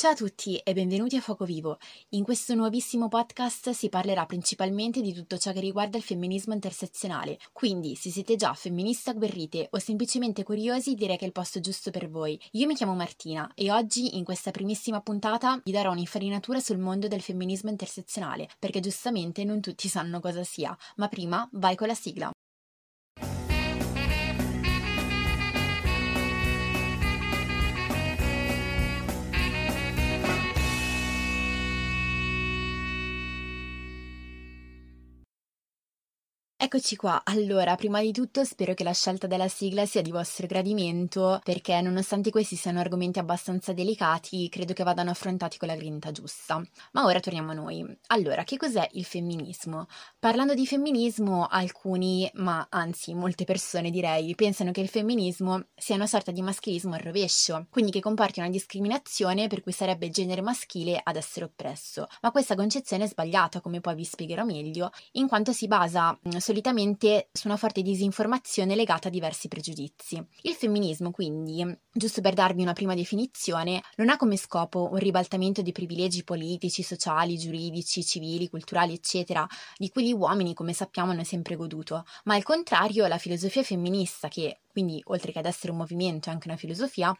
Ciao a tutti e benvenuti a Fuoco Vivo. In questo nuovissimo podcast si parlerà principalmente di tutto ciò che riguarda il femminismo intersezionale, quindi se siete già femministe agguerrite o semplicemente curiosi direi che è il posto giusto per voi. Io mi chiamo Martina e oggi in questa primissima puntata vi darò un'infarinatura sul mondo del femminismo intersezionale, perché giustamente non tutti sanno cosa sia, ma prima vai con la sigla. Eccoci qua, allora prima di tutto spero che la scelta della sigla sia di vostro gradimento perché nonostante questi siano argomenti abbastanza delicati credo che vadano affrontati con la grinta giusta. Ma ora torniamo a noi. Allora, che cos'è il femminismo? Parlando di femminismo alcuni, ma anzi molte persone direi, pensano che il femminismo sia una sorta di maschilismo al rovescio, quindi che comporti una discriminazione per cui sarebbe il genere maschile ad essere oppresso. Ma questa concezione è sbagliata come poi vi spiegherò meglio, in quanto si basa solitamente su una forte disinformazione legata a diversi pregiudizi. Il femminismo, quindi, giusto per darvi una prima definizione, non ha come scopo un ribaltamento dei privilegi politici, sociali, giuridici, civili, culturali, eccetera, di cui gli uomini, come sappiamo, hanno sempre goduto, ma al contrario la filosofia femminista, che quindi oltre che ad essere un movimento è anche una filosofia,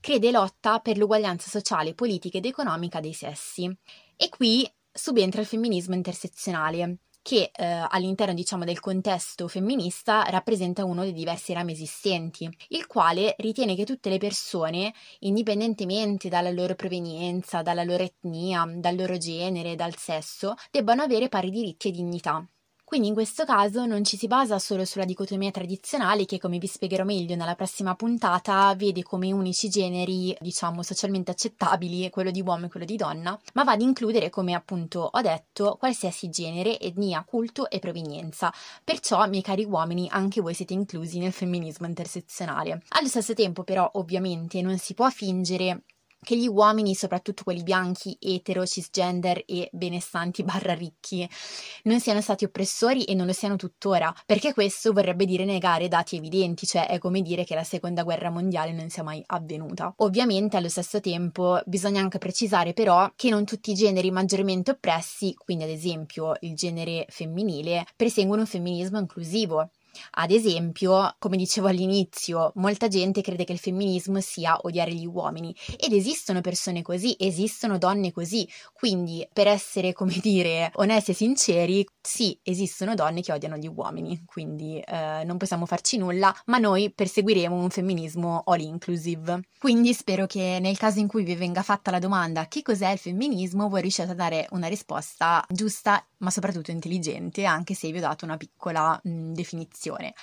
crede e lotta per l'uguaglianza sociale, politica ed economica dei sessi. E qui subentra il femminismo intersezionale, che eh, all'interno diciamo del contesto femminista rappresenta uno dei diversi rami esistenti, il quale ritiene che tutte le persone, indipendentemente dalla loro provenienza, dalla loro etnia, dal loro genere, dal sesso, debbano avere pari diritti e dignità. Quindi in questo caso non ci si basa solo sulla dicotomia tradizionale che, come vi spiegherò meglio nella prossima puntata, vede come unici generi, diciamo, socialmente accettabili quello di uomo e quello di donna, ma va ad includere, come appunto ho detto, qualsiasi genere, etnia, culto e provenienza. Perciò, miei cari uomini, anche voi siete inclusi nel femminismo intersezionale. Allo stesso tempo, però, ovviamente, non si può fingere che gli uomini, soprattutto quelli bianchi, etero, cisgender e benestanti barra ricchi, non siano stati oppressori e non lo siano tuttora, perché questo vorrebbe dire negare dati evidenti, cioè è come dire che la seconda guerra mondiale non sia mai avvenuta. Ovviamente allo stesso tempo bisogna anche precisare però che non tutti i generi maggiormente oppressi, quindi ad esempio il genere femminile, perseguono un femminismo inclusivo, ad esempio, come dicevo all'inizio, molta gente crede che il femminismo sia odiare gli uomini ed esistono persone così, esistono donne così, quindi per essere, come dire, onesti e sinceri, sì, esistono donne che odiano gli uomini, quindi eh, non possiamo farci nulla, ma noi perseguiremo un femminismo all inclusive. Quindi spero che nel caso in cui vi venga fatta la domanda che cos'è il femminismo, voi riusciate a dare una risposta giusta, ma soprattutto intelligente, anche se vi ho dato una piccola mh, definizione.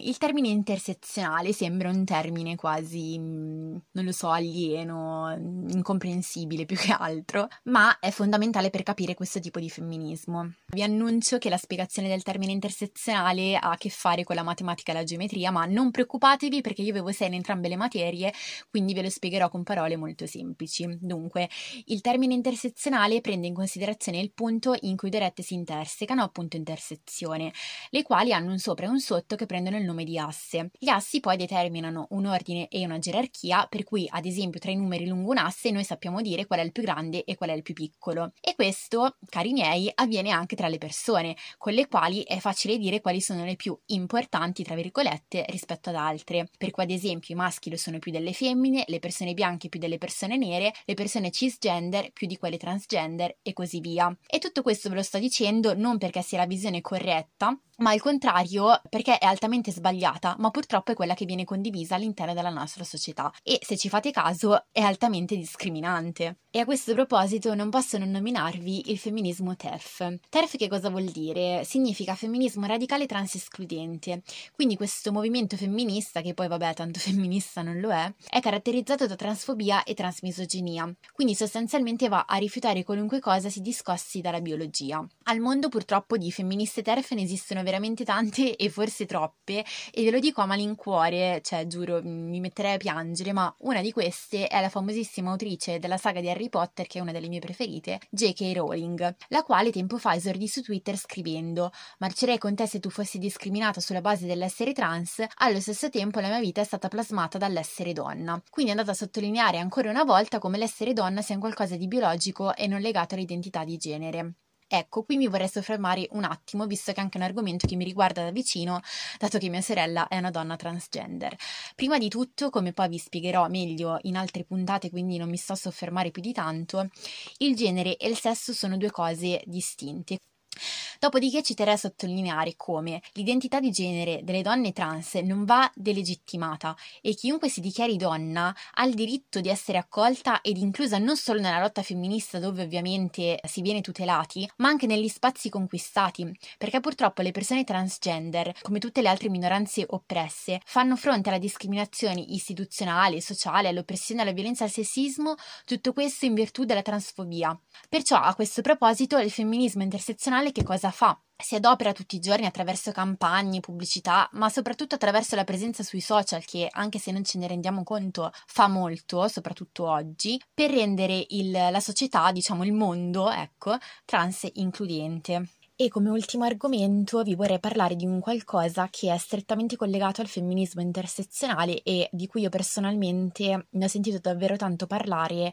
Il termine intersezionale sembra un termine quasi, mm, non lo so, alieno, incomprensibile più che altro, ma è fondamentale per capire questo tipo di femminismo. Vi annuncio che la spiegazione del termine intersezionale ha a che fare con la matematica e la geometria, ma non preoccupatevi perché io avevo sei in entrambe le materie, quindi ve lo spiegherò con parole molto semplici. Dunque, il termine intersezionale prende in considerazione il punto in cui due rette si intersecano, appunto intersezione, le quali hanno un sopra e un sotto che prendono il il nome di asse. Gli assi poi determinano un ordine e una gerarchia, per cui ad esempio tra i numeri lungo un asse noi sappiamo dire qual è il più grande e qual è il più piccolo. E questo, cari miei, avviene anche tra le persone, con le quali è facile dire quali sono le più importanti, tra virgolette, rispetto ad altre. Per cui ad esempio i maschi lo sono più delle femmine, le persone bianche più delle persone nere, le persone cisgender più di quelle transgender e così via. E tutto questo ve lo sto dicendo non perché sia la visione corretta, ma al contrario perché è altamente sbagliata, ma purtroppo è quella che viene condivisa all'interno della nostra società e se ci fate caso è altamente discriminante. E a questo proposito non posso non nominarvi il femminismo TERF. TERF che cosa vuol dire? Significa femminismo radicale trans escludente. Quindi questo movimento femminista, che poi vabbè tanto femminista non lo è, è caratterizzato da transfobia e transmisoginia. Quindi sostanzialmente va a rifiutare qualunque cosa si discossi dalla biologia. Al mondo purtroppo di femministe TERF ne esistono veramente tante e forse troppe e ve lo dico a malincuore, cioè giuro mi metterei a piangere, ma una di queste è la famosissima autrice della saga di Harry Potter, che è una delle mie preferite, J.K. Rowling, la quale tempo fa esordì su Twitter scrivendo Marcerei con te se tu fossi discriminata sulla base dell'essere trans, allo stesso tempo la mia vita è stata plasmata dall'essere donna. Quindi è andata a sottolineare ancora una volta come l'essere donna sia un qualcosa di biologico e non legato all'identità di genere. Ecco, qui mi vorrei soffermare un attimo, visto che è anche un argomento che mi riguarda da vicino, dato che mia sorella è una donna transgender. Prima di tutto, come poi vi spiegherò meglio in altre puntate, quindi non mi sto a soffermare più di tanto, il genere e il sesso sono due cose distinte. Dopodiché ci terrei a sottolineare come l'identità di genere delle donne trans non va delegittimata e chiunque si dichiari donna ha il diritto di essere accolta ed inclusa non solo nella lotta femminista dove ovviamente si viene tutelati, ma anche negli spazi conquistati, perché purtroppo le persone transgender, come tutte le altre minoranze oppresse, fanno fronte alla discriminazione istituzionale, sociale, all'oppressione, alla violenza, al sessismo, tutto questo in virtù della transfobia. Perciò a questo proposito il femminismo intersezionale che cosa fa? Si adopera tutti i giorni attraverso campagne, pubblicità, ma soprattutto attraverso la presenza sui social che, anche se non ce ne rendiamo conto, fa molto, soprattutto oggi, per rendere il, la società, diciamo il mondo, ecco, trans includente. E come ultimo argomento vi vorrei parlare di un qualcosa che è strettamente collegato al femminismo intersezionale e di cui io personalmente ne ho sentito davvero tanto parlare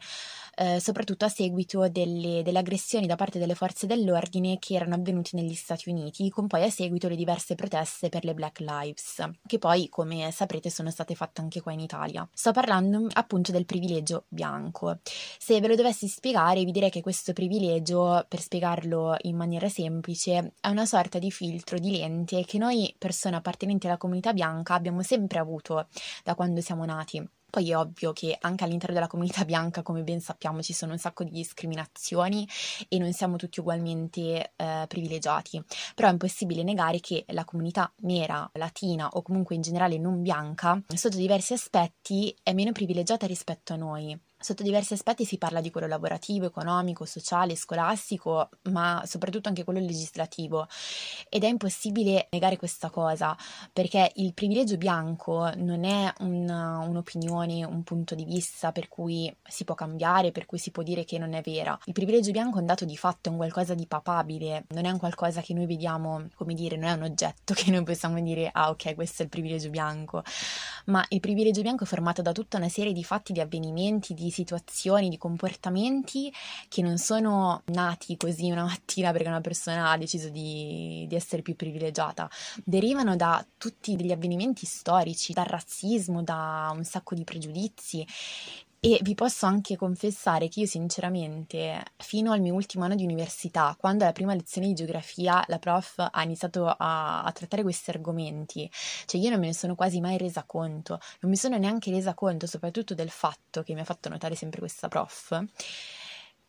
eh, soprattutto a seguito delle, delle, aggressioni da parte delle forze dell'ordine che erano avvenute negli Stati Uniti, con poi a seguito le diverse proteste per le Black Lives, che poi, come saprete, sono state fatte anche qua in Italia. Sto parlando appunto del privilegio bianco. Se ve lo dovessi spiegare, vi direi che questo privilegio, per spiegarlo in maniera semplice, è una sorta di filtro di lente che noi persone appartenenti alla comunità bianca abbiamo sempre avuto da quando siamo nati. Poi è ovvio che anche all'interno della comunità bianca, come ben sappiamo, ci sono un sacco di discriminazioni e non siamo tutti ugualmente eh, privilegiati, però è impossibile negare che la comunità nera, latina o comunque in generale non bianca, sotto diversi aspetti, è meno privilegiata rispetto a noi. Sotto diversi aspetti si parla di quello lavorativo, economico, sociale, scolastico, ma soprattutto anche quello legislativo. Ed è impossibile negare questa cosa, perché il privilegio bianco non è una, un'opinione, un punto di vista per cui si può cambiare, per cui si può dire che non è vera. Il privilegio bianco è un dato di fatto, è un qualcosa di papabile, non è un qualcosa che noi vediamo, come dire, non è un oggetto che noi possiamo dire, ah ok, questo è il privilegio bianco, ma il privilegio bianco è formato da tutta una serie di fatti, di avvenimenti, di situazioni, di comportamenti che non sono nati così una mattina perché una persona ha deciso di, di essere più privilegiata, derivano da tutti degli avvenimenti storici, dal razzismo, da un sacco di pregiudizi e vi posso anche confessare che io sinceramente, fino al mio ultimo anno di università, quando alla prima lezione di geografia la prof ha iniziato a, a, trattare questi argomenti, cioè io non me ne sono quasi mai resa conto, non mi sono neanche resa conto soprattutto del fatto che mi ha fatto notare sempre questa prof,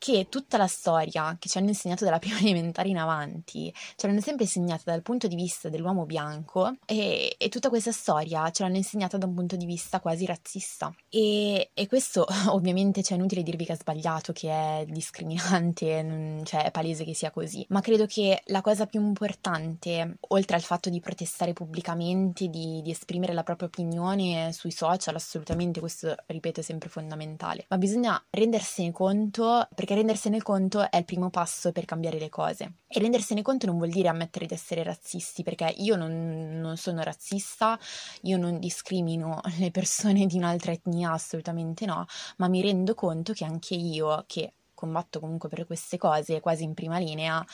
che tutta la storia che ci hanno insegnato dalla prima elementare in avanti ce l'hanno sempre insegnata dal punto di vista dell'uomo bianco e, e tutta questa storia ce l'hanno insegnata da un punto di vista quasi razzista. E, e questo ovviamente cioè, è inutile dirvi che è sbagliato, che è discriminante, cioè è palese che sia così, ma credo che la cosa più importante, oltre al fatto di protestare pubblicamente, di, di esprimere la propria opinione sui social, assolutamente questo ripeto è sempre fondamentale, ma bisogna rendersene conto perché perché rendersene conto è il primo passo per cambiare le cose. E rendersene conto non vuol dire ammettere di essere razzisti, perché io non, non sono razzista, io non discrimino le persone di un'altra etnia, assolutamente no, ma mi rendo conto che anche io, che combatto comunque per queste cose quasi in prima linea,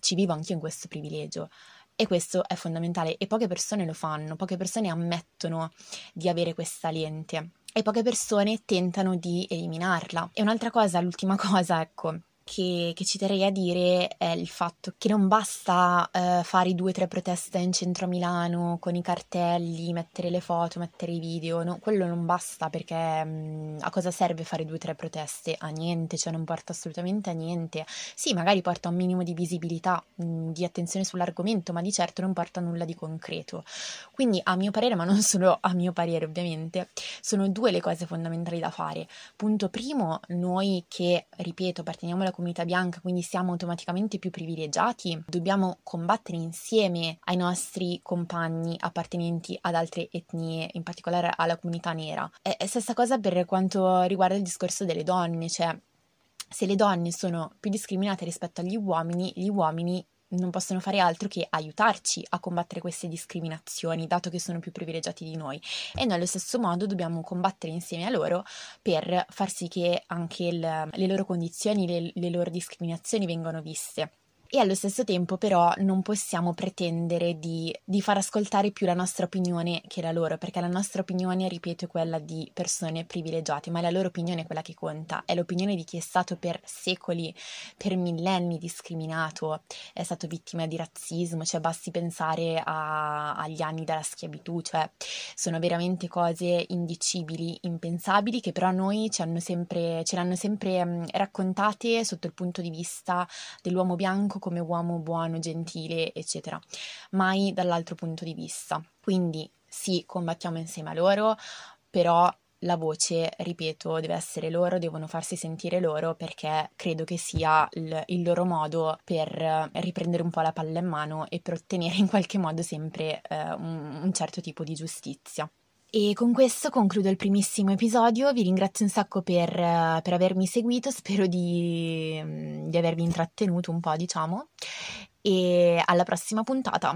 ci vivo anche in questo privilegio. E questo è fondamentale e poche persone lo fanno, poche persone ammettono di avere questa lente e poche persone tentano di eliminarla. E un'altra cosa, l'ultima cosa, ecco, che, che, ci terrei a dire è il fatto che non basta eh, fare due o tre proteste in centro a Milano con i cartelli, mettere le foto, mettere i video, no, quello non basta perché mh, mm, a cosa serve fare due o tre proteste? A niente, cioè non porta assolutamente a niente. Sì, magari porta un minimo di visibilità, mh, mm, di attenzione sull'argomento, ma di certo non porta nulla di concreto. Quindi a mio parere, ma non solo a mio parere ovviamente, sono due le cose fondamentali da fare. Punto primo, noi che, ripeto, apparteniamo alla comunità bianca, quindi siamo automaticamente più privilegiati, dobbiamo combattere insieme ai nostri compagni appartenenti ad altre etnie, in particolare alla comunità nera. E stessa cosa per quanto riguarda il discorso delle donne, cioè se le donne sono più discriminate rispetto agli uomini, gli uomini non possono fare altro che aiutarci a combattere queste discriminazioni, dato che sono più privilegiati di noi. E noi allo stesso modo dobbiamo combattere insieme a loro per far sì che anche il, le loro condizioni, le, le loro discriminazioni vengano viste e allo stesso tempo però non possiamo pretendere di, di, far ascoltare più la nostra opinione che la loro, perché la nostra opinione, ripeto, è quella di persone privilegiate, ma la loro opinione è quella che conta, è l'opinione di chi è stato per secoli, per millenni discriminato, è stato vittima di razzismo, cioè basti pensare a, agli anni della schiavitù, cioè sono veramente cose indicibili, impensabili, che però noi ci hanno sempre, ce l'hanno sempre raccontate sotto il punto di vista dell'uomo bianco come uomo buono, gentile, eccetera, mai dall'altro punto di vista. Quindi sì, combattiamo insieme a loro, però la voce, ripeto, deve essere loro, devono farsi sentire loro perché credo che sia il, il, loro modo per riprendere un po' la palla in mano e per ottenere in qualche modo sempre eh, un, un certo tipo di giustizia. E con questo concludo il primissimo episodio, vi ringrazio un sacco per, per avermi seguito, spero di, di avervi intrattenuto un po', diciamo, e alla prossima puntata.